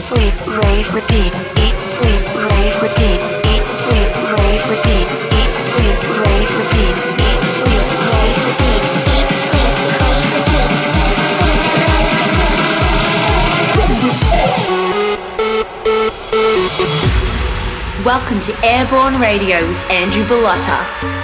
sleep, rave, repeat. Eat, sleep, rave, repeat. Eat, sleep, rave, repeat. Eat, sleep, rave, repeat. Eat, sleep, rave, repeat. Eat, sleep, rave, repeat. Welcome to Airborne Radio with Andrew Bellotta.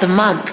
The month.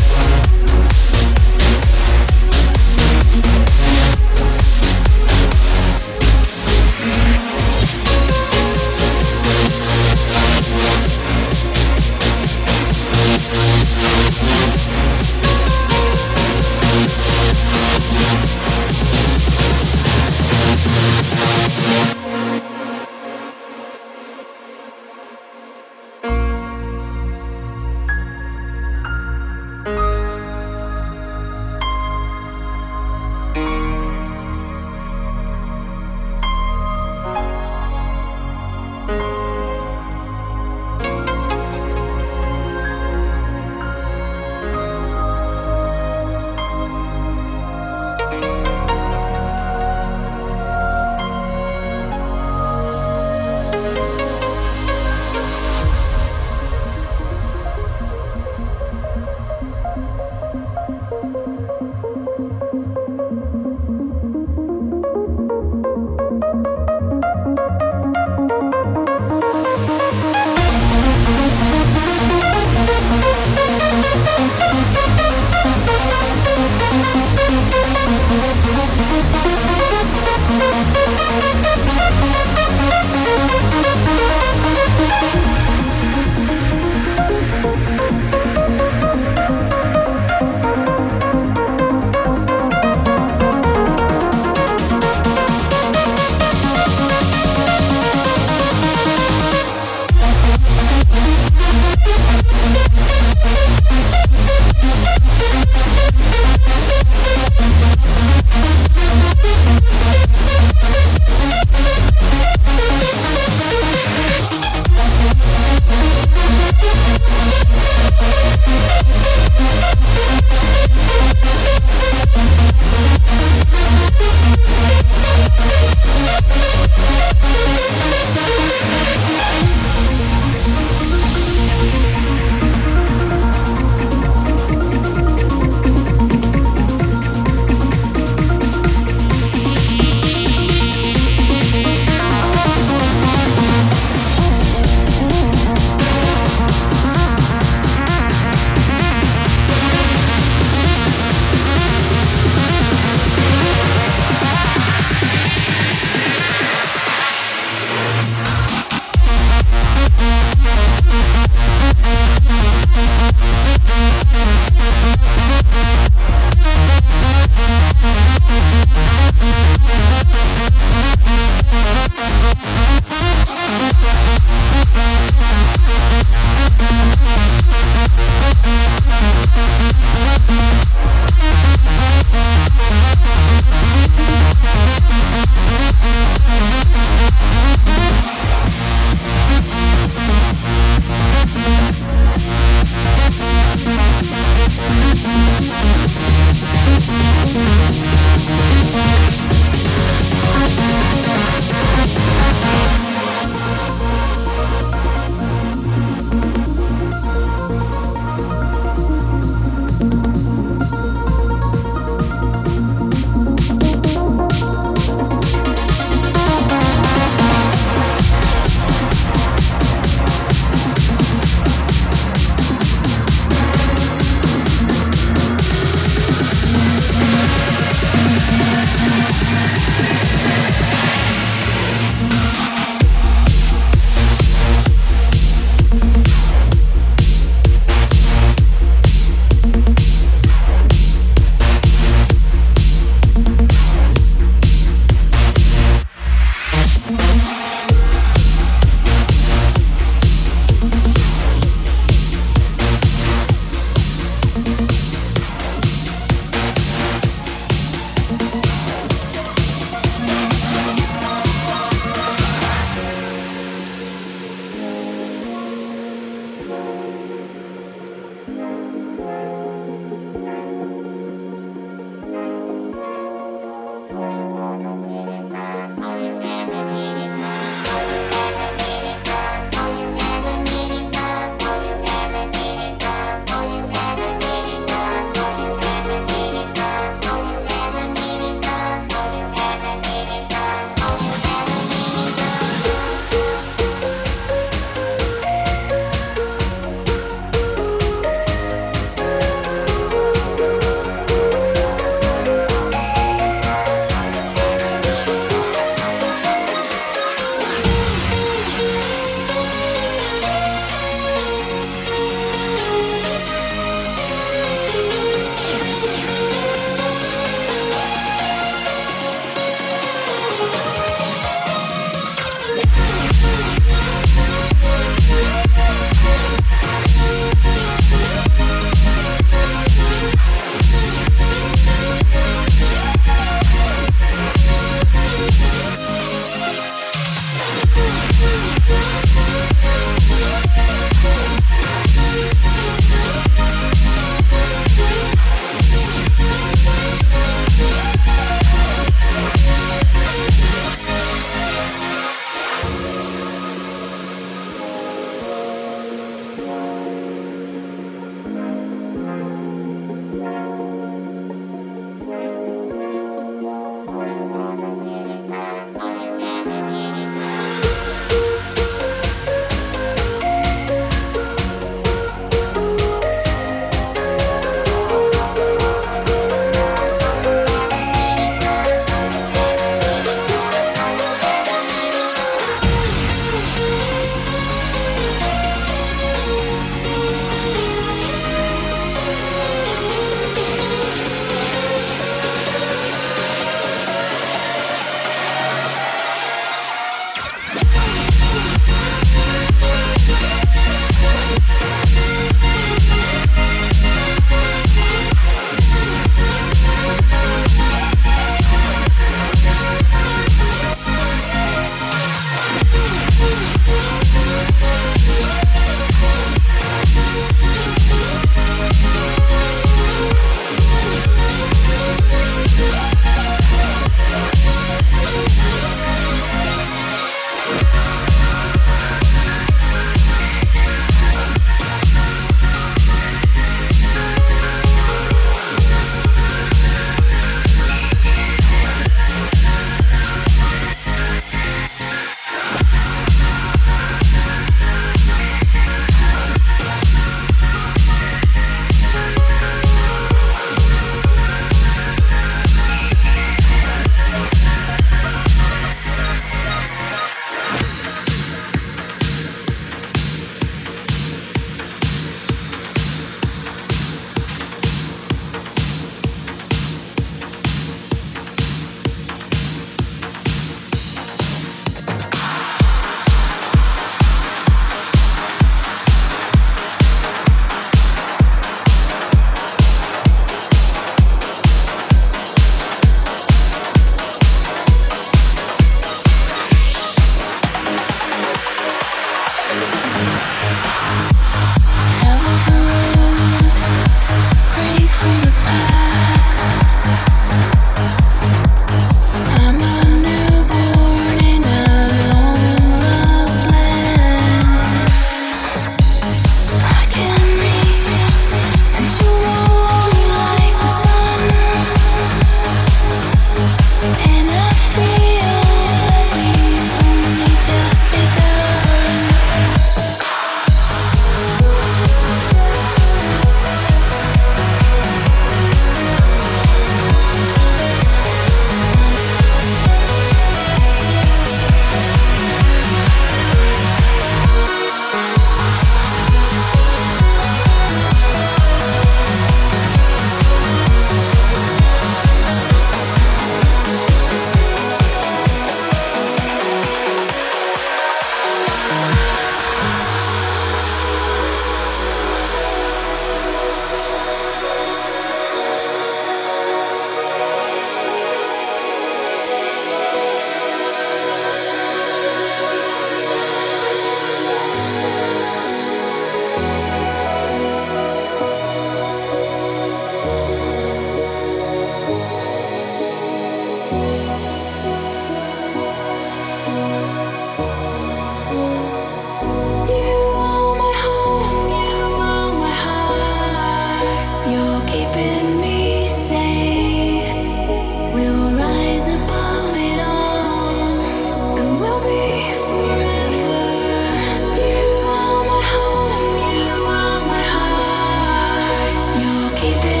keep it